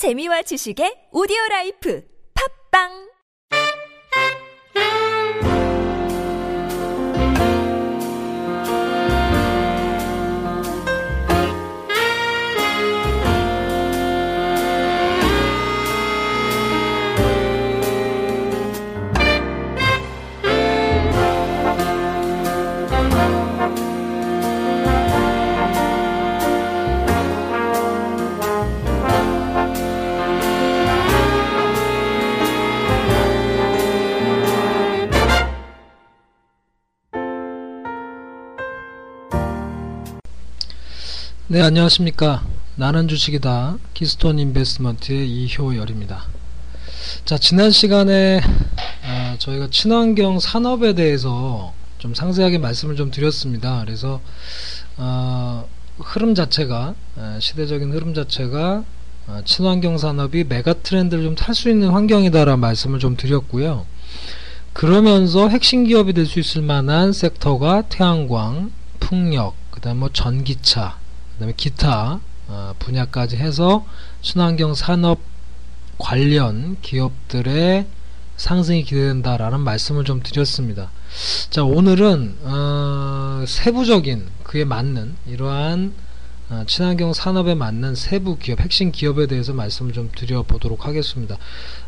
재미와 지식의 오디오 라이프. 팝빵 네 안녕하십니까. 나는 주식이다. 키스톤 인베스트먼트의 이효열입니다. 자 지난 시간에 아, 저희가 친환경 산업에 대해서 좀 상세하게 말씀을 좀 드렸습니다. 그래서 어, 흐름 자체가 에, 시대적인 흐름 자체가 어, 친환경 산업이 mega trend를 좀 탈 수 있는 환경이다 라는 말씀을 좀 드렸고요. 그러면서 핵심 기업이 될 수 있을 만한 섹터가 태양광, 풍력, 그 다음 뭐 전기차 그 다음에 기타 어, 분야까지 해서 친환경 산업 관련 기업들의 상승이 기대된다라는 말씀을 좀 드렸습니다. 자 오늘은 어, 세부적인 그에 맞는 이러한 어, 친환경 산업에 맞는 세부 기업, 핵심 기업에 대해서 말씀을 좀 드려보도록 하겠습니다.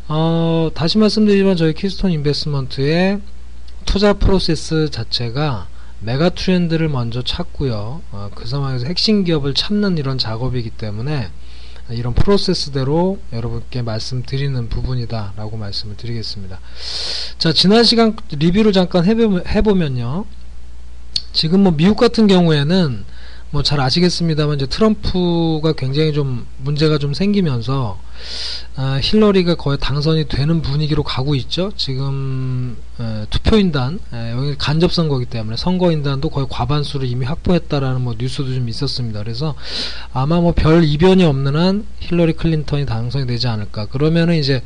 어, 다시 말씀드리지만 저희 키스톤 인베스트먼트의 투자 프로세스 자체가 메가 트렌드를 먼저 찾고요. 어, 그 상황에서 핵심 기업을 찾는 이런 작업이기 때문에 이런 프로세스대로 여러분께 말씀드리는 부분이다 라고 말씀을 드리겠습니다. 자 지난 시간 리뷰를 잠깐 해보면요. 지금 뭐 미국 같은 경우에는 뭐 잘 아시겠습니다만 이제 트럼프가 굉장히 좀 문제가 좀 생기면서 아, 힐러리가 거의 당선이 되는 분위기로 가고 있죠. 지금 에, 투표인단 에, 여기 간접 선거기 때문에 선거인단도 거의 과반수를 이미 확보했다라는 뭐 뉴스도 좀 있었습니다. 그래서 아마 뭐 별 이변이 없는 한 힐러리 클린턴이 당선이 되지 않을까. 그러면은 이제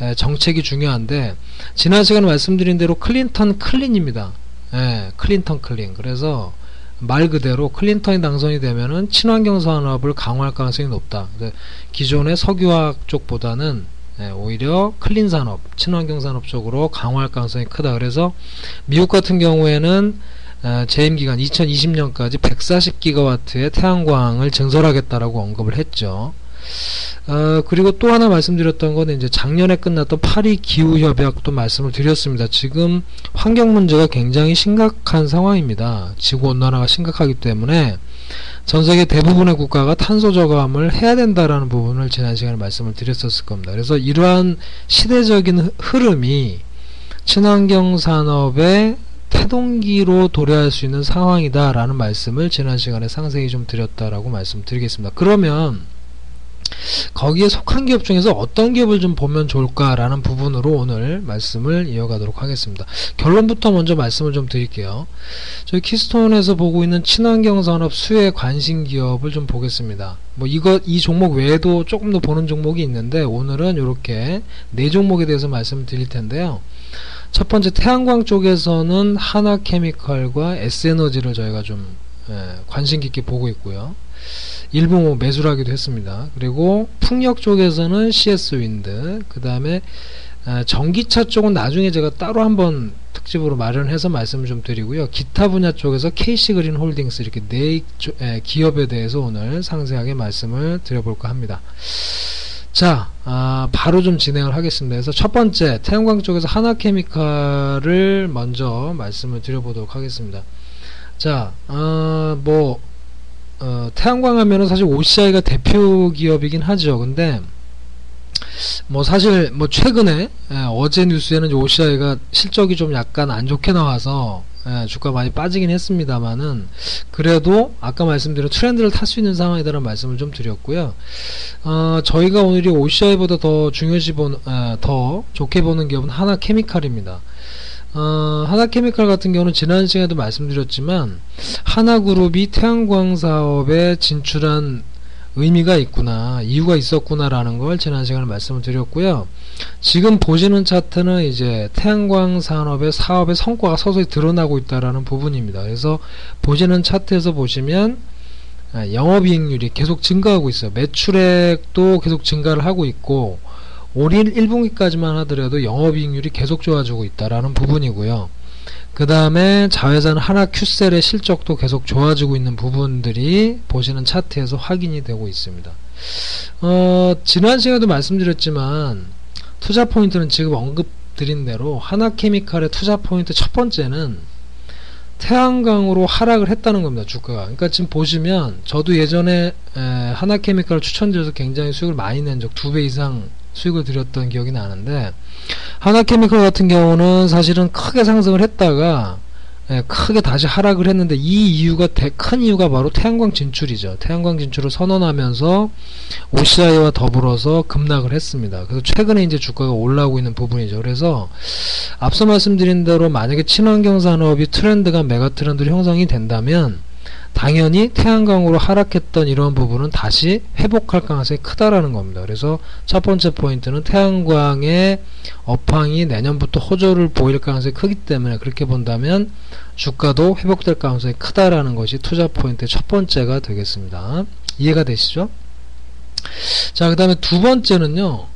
에, 정책이 중요한데 지난 시간에 말씀드린 대로 클린턴 clean입니다. 예, 클린턴 clean. 그래서 말 그대로 클린턴이 당선이 되면은 친환경 산업을 강화할 가능성이 높다. 기존의 석유화학 쪽보다는 예, 오히려 clean 산업, 친환경 산업 쪽으로 강화할 가능성이 크다. 그래서 미국 같은 경우에는 재임 기간 2020년까지 140기가와트의 태양광을 증설하겠다라고 언급을 했죠. 어, 그리고 또 하나 말씀드렸던 거는 이제 작년에 끝났던 파리 기후 협약도 말씀을 드렸습니다. 지금 환경 문제가 굉장히 심각한 상황입니다. 지구 온난화가 심각하기 때문에 전 세계 대부분의 국가가 탄소 저감을 해야 된다라는 부분을 지난 시간에 말씀을 드렸었을 겁니다. 그래서 이러한 시대적인 흐름이 친환경 산업의 태동기로 도래할 수 있는 상황이다라는 말씀을 지난 시간에 상세히 좀 드렸다라고 말씀드리겠습니다. 그러면 거기에 속한 기업 중에서 어떤 기업을 좀 보면 좋을까라는 부분으로 오늘 말씀을 이어가도록 하겠습니다. 결론부터 먼저 말씀을 좀 드릴게요. 저희 키스톤에서 보고 있는 친환경 산업 수혜 관심 기업을 좀 보겠습니다. 뭐 이거 이 종목 외에도 조금 더 보는 종목이 있는데 오늘은 이렇게 네 종목에 대해서 말씀을 드릴 텐데요. 첫 번째 태양광 쪽에서는 하나케미칼과 S에너지를 저희가 좀 예, 관심 깊게 보고 있고요. 일부 뭐 매수를 하기도 했습니다. 그리고 풍력 쪽에서는 CS 윈드, 그 다음에 아, 전기차 쪽은 나중에 제가 따로 한번 특집으로 마련해서 말씀을 좀 드리고요. 기타 분야 쪽에서 KC 그린 홀딩스 이렇게 네 기업에 대해서 오늘 상세하게 말씀을 드려볼까 합니다. 자, 아, 바로 좀 진행을 하겠습니다. 그래서 첫 번째, 태양광 쪽에서 하나케미칼을 먼저 말씀을 드려보도록 하겠습니다. 자, 어, 뭐, 어, 태양광 하면은 사실 OCI가 대표 기업이긴 하죠. 근데 뭐 사실 뭐 최근에 예, 어제 뉴스에는 OCI가 실적이 좀 약간 안 좋게 나와서 예, 주가 많이 빠지긴 했습니다만은 그래도 아까 말씀드린 트렌드를 탈 수 있는 상황이다라는 말씀을 좀 드렸고요. 어, 저희가 오늘이 OCI보다 더 중요시 보는 예, 더 좋게 보는 기업은 하나 케미칼입니다. 어, 하나케미칼 같은 경우는 지난 시간에도 말씀드렸지만 하나그룹이 태양광 사업에 진출한 의미가 있구나 이유가 있었구나라는 걸 지난 시간에 말씀을 드렸고요 지금 보시는 차트는 이제 태양광 산업의 사업의 성과가 서서히 드러나고 있다라는 부분입니다 그래서 보시는 차트에서 보시면 예, 영업이익률이 계속 증가하고 있어요. 매출액도 계속 증가를 하고 있고 올 1분기까지만 하더라도 영업이익률이 계속 좋아지고 있다라는 부분이고요. 그 다음에 자회사는 하나 큐셀의 실적도 계속 좋아지고 있는 부분들이 보시는 차트에서 확인이 되고 있습니다. 어, 지난 시간에도 말씀드렸지만 투자 포인트는 지금 언급드린 대로 하나케미칼의 투자 포인트 첫 번째는 태양광으로 하락을 했다는 겁니다 주가가 그러니까 지금 보시면 저도 예전에 하나케미칼을 추천드려서 굉장히 수익을 많이 낸 적 두 배 이상 수익을 드렸던 기억이 나는데 하나케미컬 같은 경우는 사실은 크게 상승을 했다가 예, 크게 다시 하락을 했는데 이 이유가 대, 큰 이유가 바로 태양광 진출이죠. 태양광 진출을 선언하면서 OCI와 더불어서 급락을 했습니다. 그래서 최근에 이제 주가가 올라오고 있는 부분이죠. 그래서 앞서 말씀드린 대로 만약에 친환경 산업이 trend가 mega trend로 형성이 된다면 당연히 태양광으로 하락했던 이런 부분은 다시 회복할 가능성이 크다라는 겁니다. 그래서 첫 번째 포인트는 태양광의 업황이 내년부터 호조를 보일 가능성이 크기 때문에 그렇게 본다면 주가도 회복될 가능성이 크다라는 것이 투자 포인트의 첫 번째가 되겠습니다. 이해가 되시죠? 자, 그 다음에 두 번째는요.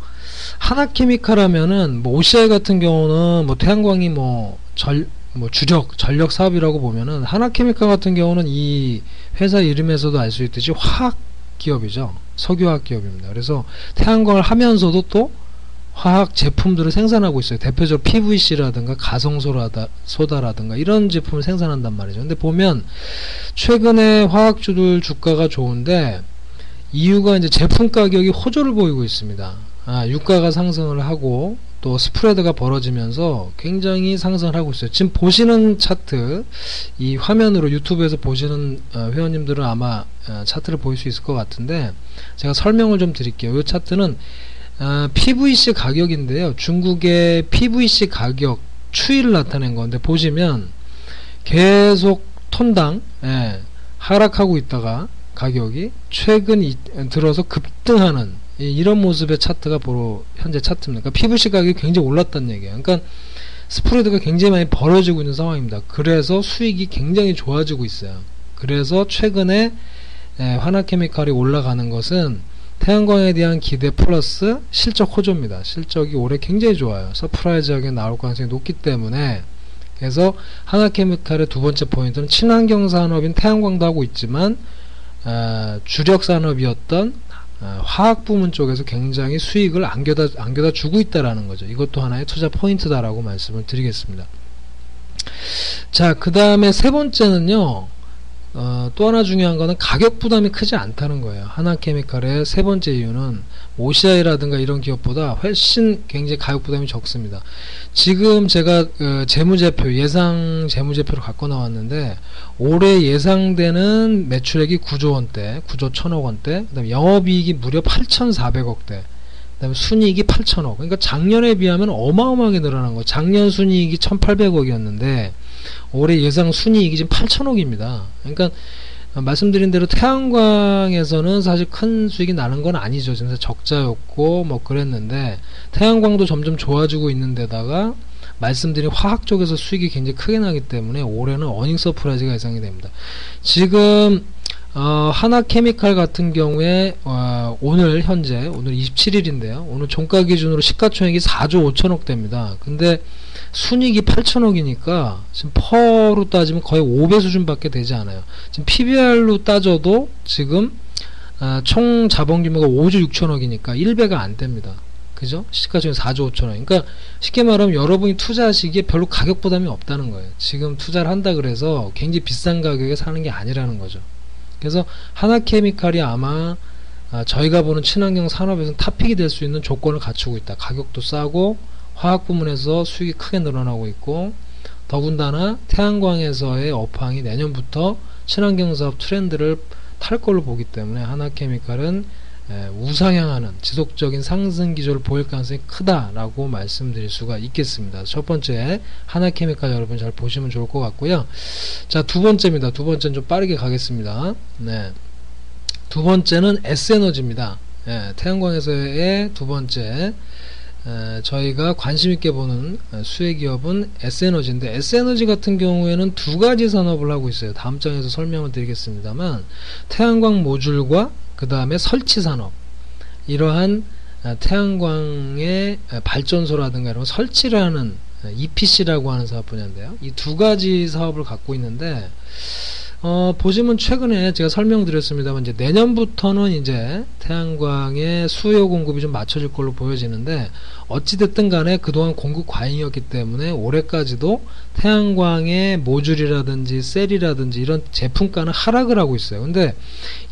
하나케미칼 하면은 뭐 OCI 같은 경우는 뭐 태양광이 뭐 절 뭐 주력 전력 사업이라고 보면은 하나케미칼 같은 경우는 이 회사 이름에서도 알 수 있듯이 화학 기업이죠. 석유화학 기업입니다. 그래서 태양광을 하면서도 또 화학 제품들을 생산하고 있어요. 대표적으로 PVC라든가 가성소라다 소다라든가 이런 제품을 생산한단 말이죠. 근데 보면 최근에 화학주들 주가가 좋은데 이유가 이제 제품 가격이 호조를 보이고 있습니다. 아, 유가가 상승을 하고 또 스프레드가 벌어지면서 굉장히 상승을 하고 있어요. 지금 보시는 차트 이 화면으로 유튜브에서 보시는 어, 회원님들은 아마 어, 차트를 보일 수 있을 것 같은데 제가 설명을 좀 드릴게요. 이 차트는 어, PVC 가격인데요. 중국의 PVC 가격 추이를 나타낸 건데 보시면 계속 톤당 예, 하락하고 있다가 가격이 최근 이, 들어서 급등하는 이런 모습의 차트가 바로 현재 차트입니다. 그러니까 PVC 가격이 굉장히 올랐다는 얘기예요. 그러니까 spread가 굉장히 많이 벌어지고 있는 상황입니다. 그래서 수익이 굉장히 좋아지고 있어요. 그래서 최근에 한화케미칼이 올라가는 것은 태양광에 대한 기대 플러스 실적 호조입니다. 실적이 올해 굉장히 좋아요. surprise하게 나올 가능성이 높기 때문에 그래서 하나케미칼의 두 번째 포인트는 친환경 산업인 태양광도 하고 있지만 어, 주력 산업이었던 어, 화학 부문 쪽에서 굉장히 수익을 안겨다, 안겨다 주고 있다라는 거죠. 이것도 하나의 투자 포인트다라고 말씀을 드리겠습니다. 자, 그 다음에 세 번째는요, 어, 또 하나 중요한 거는 가격 부담이 크지 않다는 거예요. 하나케미칼의 세 번째 이유는 OCI라든가 이런 기업보다 훨씬 굉장히 가격 부담이 적습니다. 지금 제가 어, 재무제표 예상 재무제표를 갖고 나왔는데 올해 예상되는 매출액이 9조 원대, 9조 1천억 원대, 그다음에 영업이익이 무려 8,400억대. 그다음에 순이익이 8천억. 그러니까 작년에 비하면 어마어마하게 늘어난 거예요. 작년 순이익이 1,800억이었는데 올해 예상 순이익이 지금 8천억입니다. 그러니까 말씀드린 대로 태양광에서는 사실 큰 수익이 나는 건 아니죠. 진짜 적자였고 뭐 그랬는데 태양광도 점점 좋아지고 있는 데다가 말씀드린 화학 쪽에서 수익이 굉장히 크게 나기 때문에 올해는 earning surprise가 예상이 됩니다. 지금 어, 한화케미칼 같은 경우에 어, 오늘 현재 오늘 27일인데요. 오늘 종가 기준으로 시가총액이 4조 5천억 대입니다. 근데 순익이 8천억이니까 지금 PER로 따지면 거의 5배 수준밖에 되지 않아요. 지금 PBR로 따져도 지금 어, 총 자본 규모가 5조 6천억이니까 1배가 안 됩니다. 그죠? 시가총액 4조 5천억. 그러니까 쉽게 말하면 여러분이 투자하시기에 별로 가격 부담이 없다는 거예요. 지금 투자를 한다 그래서 굉장히 비싼 가격에 사는 게 아니라는 거죠. 그래서 하나케미칼이 아마 아, 저희가 보는 친환경 산업에서는 탑픽이 될 수 있는 조건을 갖추고 있다. 가격도 싸고 화학 부문에서 수익이 크게 늘어나고 있고 더군다나 태양광에서의 업황이 내년부터 친환경 사업 트렌드를 탈 걸로 보기 때문에 하나케미칼은 우상향하는 지속적인 상승 기조를 보일 가능성이 크다라고 말씀드릴 수가 있겠습니다. 첫 번째 하나케미칼 여러분 잘 보시면 좋을 것 같고요. 자 두 번째입니다. 두 번째는 좀 빠르게 가겠습니다. 네. 두 번째는 S에너지입니다. 네, 태양광에서의 두 번째 에, 저희가 관심 있게 보는 수혜 기업은 S에너지인데 S에너지 같은 경우에는 두 가지 산업을 하고 있어요. 다음 장에서 설명을 드리겠습니다만 태양광 모듈과 그 다음에 설치 산업 이러한 태양광의 발전소라든가 이런 설치를 하는 EPC라고 하는 사업 분야인데요. 이 두 가지 사업을 갖고 있는데 어, 보시면 최근에 제가 설명드렸습니다만 이제 내년부터는 이제 태양광의 수요 공급이 좀 맞춰질 걸로 보여지는데 어찌됐든 간에 그동안 공급 과잉이었기 때문에 올해까지도 태양광의 모듈이라든지 셀이라든지 이런 제품가는 하락을 하고 있어요. 근데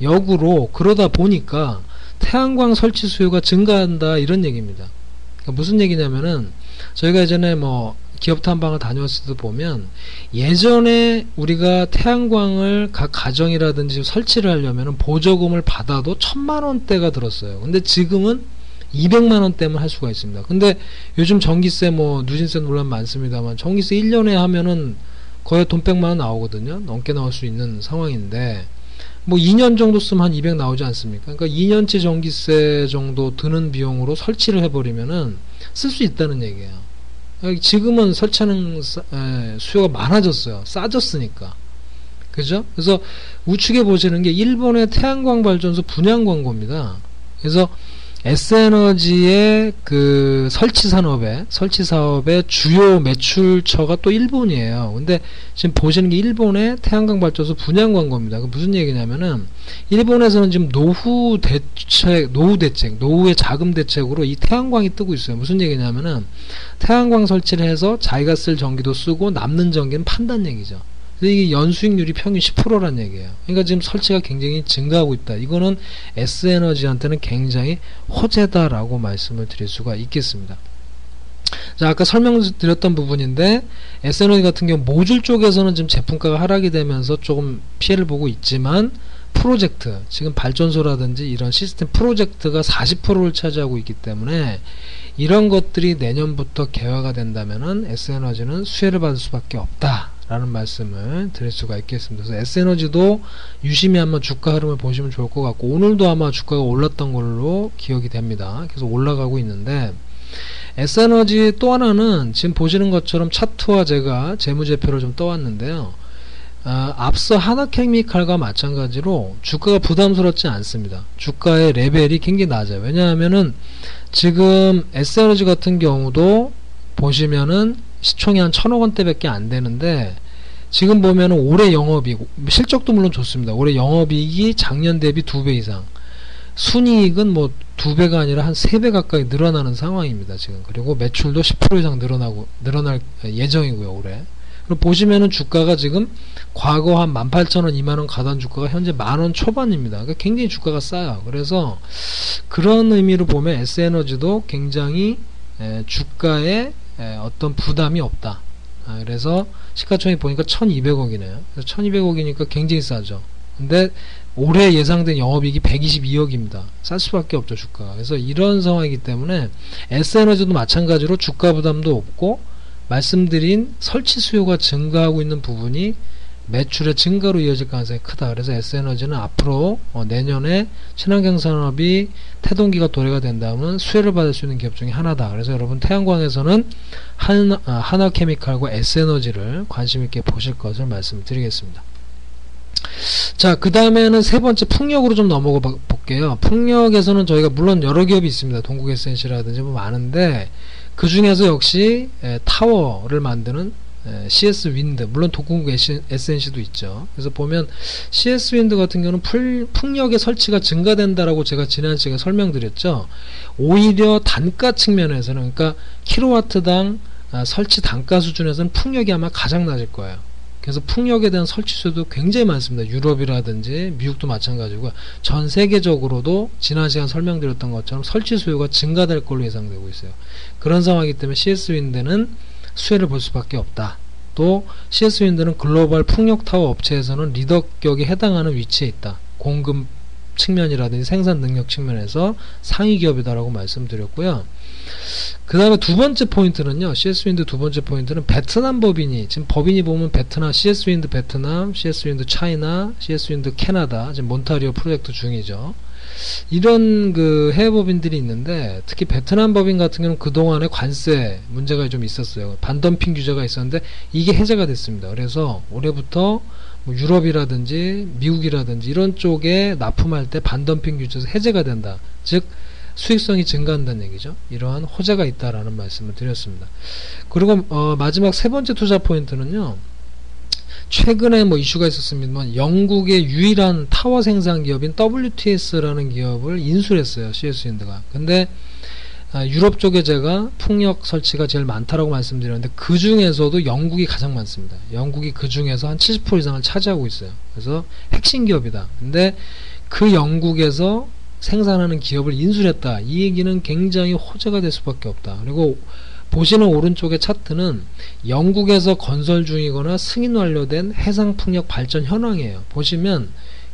역으로 그러다 보니까 태양광 설치 수요가 증가한다 이런 얘기입니다. 그러니까 무슨 얘기냐면은 저희가 예전에 뭐 기업 탐방을 다녀왔을 때 보면 예전에 우리가 태양광을 각 가정이라든지 설치를 하려면 보조금을 받아도 천만 원대가 들었어요. 근데 지금은 200만 원대만 할 수가 있습니다. 근데 요즘 전기세 뭐 누진세 논란 많습니다만 전기세 1년에 하면은 거의 돈 100만 원 나오거든요. 넘게 나올 수 있는 상황인데 뭐 2년 정도 쓰면 한 200 나오지 않습니까? 그러니까 2년치 전기세 정도 드는 비용으로 설치를 해버리면은 쓸 수 있다는 얘기예요. 지금은 설치하는 수요가 많아졌어요. 싸졌으니까. 그죠? 그래서 우측에 보시는 게 일본의 태양광 발전소 분양 광고입니다. 그래서 S에너지의 그 설치 산업의 설치 사업의 주요 매출처가 또 일본이에요. 근데 지금 보시는 게 일본의 태양광 발전소 분양 광고입니다. 그 무슨 얘기냐면은 일본에서는 지금 노후 대책, 노후 대책, 노후의 자금 대책으로 이 태양광이 뜨고 있어요. 무슨 얘기냐면은 태양광 설치를 해서 자기가 쓸 전기도 쓰고 남는 전기는 판단 얘기죠. 이게 연수익률이 평균 10%란 얘기예요. 그러니까 지금 설치가 굉장히 증가하고 있다. 이거는 S에너지한테는 굉장히 호재다라고 말씀을 드릴 수가 있겠습니다. 자, 아까 설명드렸던 부분인데 S에너지 같은 경우 모듈 쪽에서는 지금 제품가가 하락이 되면서 조금 피해를 보고 있지만 프로젝트, 지금 발전소라든지 이런 시스템 프로젝트가 40%를 차지하고 있기 때문에 이런 것들이 내년부터 개화가 된다면은 S에너지는 수혜를 받을 수밖에 없다. 라는 말씀을 드릴 수가 있겠습니다. 그래서 S에너지도 유심히 한번 주가 흐름을 보시면 좋을 것 같고 오늘도 아마 주가가 올랐던 걸로 기억이 됩니다. 계속 올라가고 있는데 S에너지 또 하나는 지금 보시는 것처럼 차트와 제가 재무제표를 좀 떠왔는데요. 아, 앞서 하나케미칼과 마찬가지로 주가가 부담스럽지 않습니다. 주가의 레벨이 굉장히 낮아요. 왜냐하면은 지금 S에너지 같은 경우도 보시면은 시총이 한 천억 원대밖에 안 되는데 지금 보면은 올해 영업이익 실적도 물론 좋습니다. 올해 영업이익이 작년 대비 두 배 이상 순이익은 뭐 두 배가 아니라 한 세 배 가까이 늘어나는 상황입니다. 지금 그리고 매출도 10% 이상 늘어나고 늘어날 예정이고요. 올해 그리고 보시면은 주가가 지금 과거 한 18,000원, 2만원 가던 주가가 현재 만원 초반입니다. 그러니까 굉장히 주가가 싸요. 그래서 그런 의미로 보면 S에너지도 굉장히 주가 에 어떤 부담이 없다. 아, 그래서 시가총액 보니까 1200억이네요. 그래서 1200억이니까 굉장히 싸죠. 근데 올해 예상된 영업이익이 122억입니다. 쌀 수밖에 없죠, 주가가. 그래서 이런 상황이기 때문에 S에너지도 마찬가지로 주가 부담도 없고 말씀드린 설치 수요가 증가하고 있는 부분이 매출의 증가로 이어질 가능성이 크다. 그래서 S에너지는 앞으로 어, 내년에 친환경 산업이 태동기가 도래가 된다면 수혜를 받을 수 있는 기업 중에 하나다. 그래서 여러분 태양광에서는 한, 아, S에너지를 관심 있게 보실 것을 말씀드리겠습니다. 자, 그 다음에는 세 번째 풍력으로 좀 넘어가 볼게요. 풍력에서는 저희가 물론 여러 기업이 있습니다. 동국 S&C라든지 뭐 많은데 그 중에서 역시 에, 타워를 만드는 CS 윈드 물론 동국 S&C도 있죠. 그래서 보면 CS 윈드 같은 경우는 풀, 풍력의 설치가 증가된다라고 제가 지난 시간에 설명드렸죠. 오히려 단가 측면에서는 그러니까 킬로와트당 아, 설치 단가 수준에서는 풍력이 아마 가장 낮을 거예요. 그래서 풍력에 대한 설치수도 굉장히 많습니다. 유럽이라든지 미국도 마찬가지고 전 세계적으로도 지난 시간 설명드렸던 것처럼 설치 수요가 증가될 걸로 예상되고 있어요. 그런 상황이기 때문에 CS 윈드는 수혜를 볼 수밖에 없다. 또 CS 윈드는 글로벌 풍력타워 업체에서는 리더격에 해당하는 위치에 있다. 공급 측면이라든지 생산 능력 측면에서 상위 기업이다라고 말씀드렸고요. 그 다음에 두 번째 포인트는요. CS 윈드 두 번째 포인트는 베트남 법인이 지금 법인이 보면 베트남 CS 윈드 베트남, CS 윈드 차이나, CS 윈드 캐나다 지금 온타리오 프로젝트 중이죠. 이런 그 해외 법인들이 있는데 특히 베트남 법인 같은 경우는 그동안에 관세 문제가 좀 있었어요. 반덤핑 규제가 있었는데 이게 해제가 됐습니다. 그래서 올해부터 뭐 유럽이라든지 미국이라든지 이런 쪽에 납품할 때 반덤핑 규제에서 해제가 된다. 즉 수익성이 증가한다는 얘기죠. 이러한 호재가 있다라는 말씀을 드렸습니다. 그리고 어, 마지막 세 번째 투자 포인트는요. 최근에 뭐 이슈가 있었습니다만 영국의 유일한 타워 생산 기업인 WTS라는 기업을 인수했어요. CS윈드가. 근데 아, 유럽 쪽에 제가 풍력 설치가 제일 많다라고 말씀드렸는데 그 중에서도 영국이 가장 많습니다. 영국이 그 중에서 한 70% 이상을 차지하고 있어요. 그래서 핵심 기업이다. 근데 그 영국에서 생산하는 기업을 인수했다. 이 얘기는 굉장히 호재가 될 수밖에 없다. 그리고 보시는 오른쪽의 차트는 영국에서 건설 중이거나 승인 완료된 해상풍력 발전 현황이에요. 보시면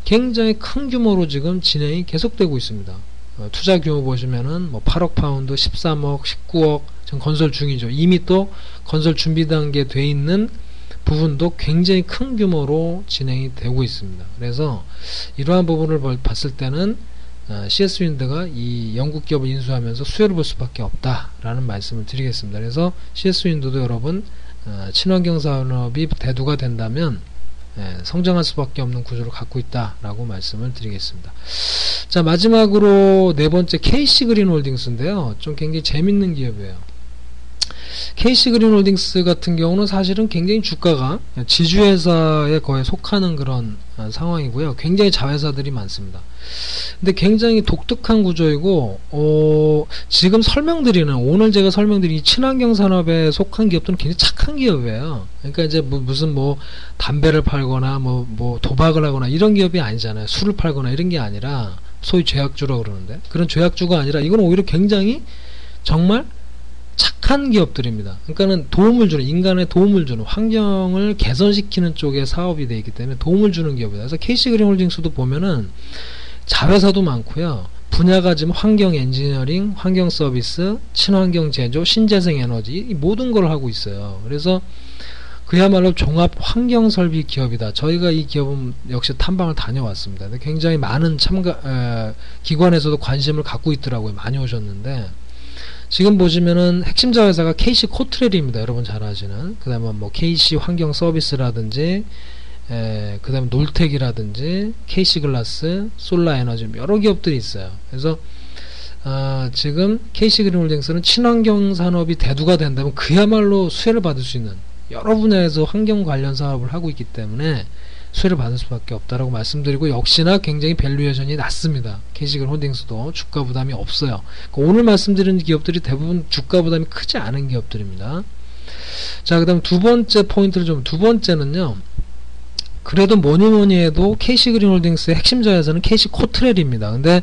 굉장히 큰 규모로 지금 진행이 계속되고 있습니다. 어, 투자 규모 보시면은 뭐 8억 파운드, 13억, 19억 지금 건설 중이죠. 이미 또 건설 준비 단계에 돼 있는 부분도 굉장히 큰 규모로 진행이 되고 있습니다. 그래서 이러한 부분을 봤을 때는 어, CS 윈드가 이 영국 기업을 인수하면서 수혜를 볼 수밖에 없다라는 말씀을 드리겠습니다. 그래서 CS 윈드도 여러분 어, 친환경 산업이 대두가 된다면 예, 성장할 수밖에 없는 구조를 갖고 있다라고 말씀을 드리겠습니다. 자 마지막으로 네 번째 KC 그린 홀딩스인데요. 좀 굉장히 재밌는 기업이에요. KC 그린 홀딩스 같은 경우는 사실은 굉장히 주가가 지주회사에 거의 속하는 그런 어, 상황이고요. 굉장히 자회사들이 많습니다. 근데 굉장히 독특한 구조이고 어, 지금 설명드리는 오늘 제가 설명드린 친환경 산업에 속한 기업들은 굉장히 착한 기업이에요. 그러니까 이제 뭐 무슨 뭐 담배를 팔거나 뭐, 뭐 도박을 하거나 이런 기업이 아니잖아요. 술을 팔거나 이런 게 아니라 소위 죄악주라고 그러는데 그런 죄악주가 아니라 이건 오히려 굉장히 정말 착한 기업들입니다. 그러니까는 도움을 주는 인간에 도움을 주는 환경을 개선시키는 쪽의 사업이 되어 있기 때문에 도움을 주는 기업이다. 그래서 KC 그린홀딩스도 보면은 자회사도 많고요. 분야가 지금 환경 엔지니어링, 환경 서비스, 친환경 제조, 신재생 에너지 이 모든 걸 하고 있어요. 그래서 그야말로 종합 환경 설비 기업이다. 저희가 이 기업은 역시 탐방을 다녀왔습니다. 굉장히 많은 참가 에, 기관에서도 관심을 갖고 있더라고요. 많이 오셨는데 지금 보시면은 핵심 자회사가 KC 코트렐입니다. 여러분 잘 아시는. 그 다음에 뭐 KC 환경 서비스라든지, 그 다음에 놀텍이라든지, KC 글라스, 솔라 에너지, 여러 기업들이 있어요. 그래서, 어, 지금 KC 그린홀딩스는 친환경 산업이 대두가 된다면 그야말로 수혜를 받을 수 있는 여러 분야에서 환경 관련 사업을 하고 있기 때문에 수혜를 받을 수밖에 없다라고 말씀드리고 역시나 굉장히 밸류에이션이 낮습니다. KC그린홀딩스도 주가 부담이 없어요. 그러니까 오늘 말씀드린 기업들이 대부분 주가 부담이 크지 않은 기업들입니다. 자, 그 다음 두 번째 포인트를 좀 두 번째는요. 그래도 뭐니 뭐니 해도 KC그린홀딩스의 핵심 자회사는 KC코트렐입니다. 근데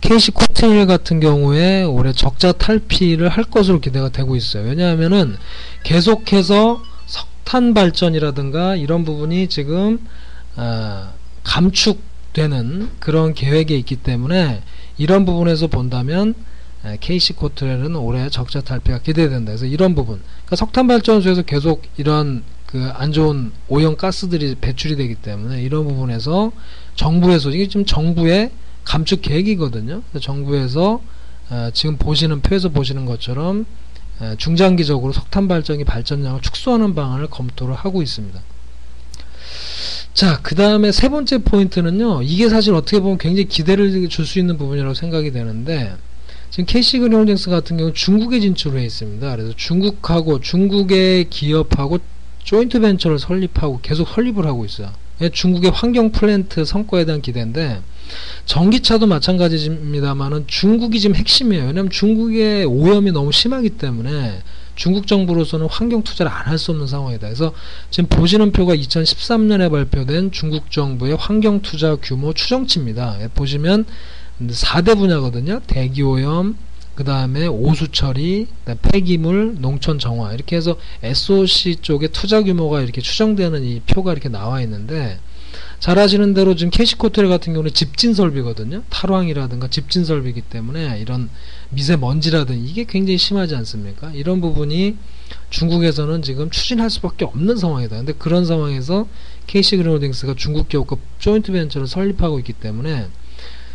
KC코트렐 같은 경우에 올해 적자 탈피를 할 것으로 기대가 되고 있어요. 왜냐하면은 계속해서 석탄 발전이라든가 이런 부분이 지금 어, 감축되는 그런 계획에 있기 때문에 이런 부분에서 본다면 KC 코트렐은 올해 적자 탈피가 기대된다. 그래서 이런 부분, 그러니까 석탄 발전소에서 계속 이런 그 안 좋은 오염 가스들이 배출이 되기 때문에 이런 부분에서 정부에서 이게 지금 정부의 감축 계획이거든요. 정부에서 어, 지금 보시는 표에서 보시는 것처럼 어, 중장기적으로 석탄 발전기 발전량을 축소하는 방안을 검토를 하고 있습니다. 자, 그 다음에 세 번째 포인트는요, 이게 사실 어떻게 보면 굉장히 기대를 줄 수 있는 부분이라고 생각이 되는데, 지금 KC그린홀딩스 같은 경우 중국에 진출해 있습니다. 그래서 중국하고 중국의 기업하고 조인트 벤처를 설립하고 계속 설립을 하고 있어요. 예, 중국의 환경 플랜트 성과에 대한 기대인데 전기차도 마찬가지입니다만은 중국이 지금 핵심이에요. 왜냐하면 중국의 오염이 너무 심하기 때문에 중국 정부로서는 환경 투자를 안 할 수 없는 상황이다. 그래서 지금 보시는 표가 2013년에 발표된 중국 정부의 환경 투자 규모 추정치입니다. 예, 보시면 4대 분야거든요. 대기오염, 그 다음에 오수 처리, 폐기물, 농촌 정화 이렇게 해서 SOC 쪽의 투자 규모가 이렇게 추정되는 이 표가 이렇게 나와 있는데 잘 아시는 대로 지금 캐시코텔 같은 경우는 집진 설비거든요. 탈황이라든가 집진 설비이기 때문에 이런 미세먼지라든 이게 굉장히 심하지 않습니까? 이런 부분이 중국에서는 지금 추진할 수밖에 없는 상황이다. 근데 그런 상황에서 KC 그린홀딩스가 중국 기업과 조인트 벤처를 설립하고 있기 때문에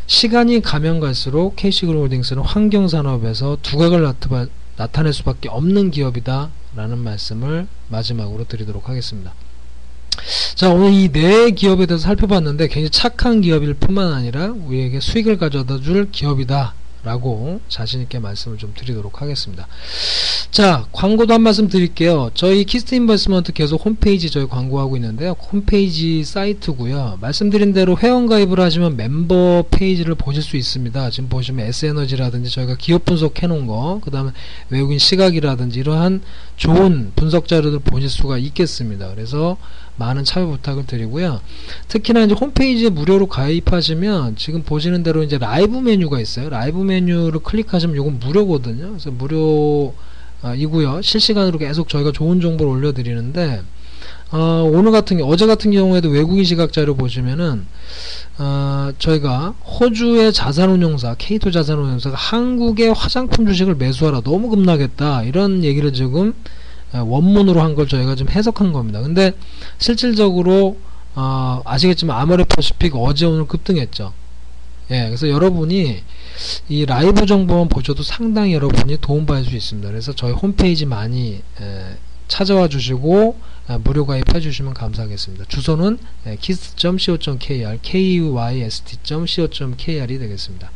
시간이 가면 갈수록 KC그룹홀딩스는 환경 산업에서 두각을 나타바, 나타낼 수밖에 없는 기업이다 라는 말씀을 마지막으로 드리도록 하겠습니다. 자 오늘 이 네 기업에 대해서 살펴봤는데 굉장히 착한 기업일 뿐만 아니라 우리에게 수익을 가져다 줄 기업이다 라고 자신있게 말씀을 좀 드리도록 하겠습니다. 자, 광고도 한 말씀 드릴게요. 저희 키스트 인베스트먼트 계속 홈페이지 저희 광고하고 있는데요. 홈페이지 사이트고요. 말씀드린 대로 회원가입을 하시면 멤버 페이지를 보실 수 있습니다. 지금 보시면 S에너지라든지 저희가 기업 분석 해 놓은 거, 그 다음에 외국인 시각이라든지 이러한 좋은 분석 자료들 보실 수가 있겠습니다. 그래서 많은 참여 부탁을 드리고요. 특히나 이제 홈페이지에 무료로 가입하시면 지금 보시는 대로 이제 라이브 메뉴가 있어요. 라이브 메뉴를 클릭하시면 이건 무료거든요. 그래서 무료 아, 이고요. 실시간으로 계속 저희가 좋은 정보를 올려드리는데 어, 오늘 같은 어제 같은 경우에도 외국인 시각 자료 보시면은 어, 저희가 호주의 자산운용사 K2 자산운용사가 한국의 화장품 주식을 매수하라 너무 급락했다 이런 얘기를 지금 어, 원문으로 한 걸 저희가 좀 해석한 겁니다. 근데 실질적으로 어, 아시겠지만 아모레퍼시픽 어제 오늘 급등했죠. 예, 그래서 여러분이 이 라이브 정보만 보셔도 상당히 여러분이 도움받을 수 있습니다. 그래서 저희 홈페이지 많이 에, 찾아와 주시고 아, 무료 가입해 주시면 감사하겠습니다. 주소는 kiss.co.kr kuyst.co.kr이 되겠습니다.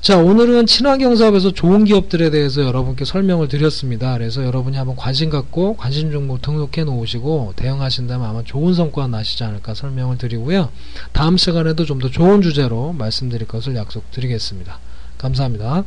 자 오늘은 친환경 사업에서 좋은 기업들에 대해서 여러분께 설명을 드렸습니다. 그래서 여러분이 한번 관심 갖고 관심 정보 등록해 놓으시고 대응하신다면 아마 좋은 성과 나시지 않을까 설명을 드리고요. 다음 시간에도 좀 더 좋은 주제로 말씀드릴 것을 약속드리겠습니다. 감사합니다.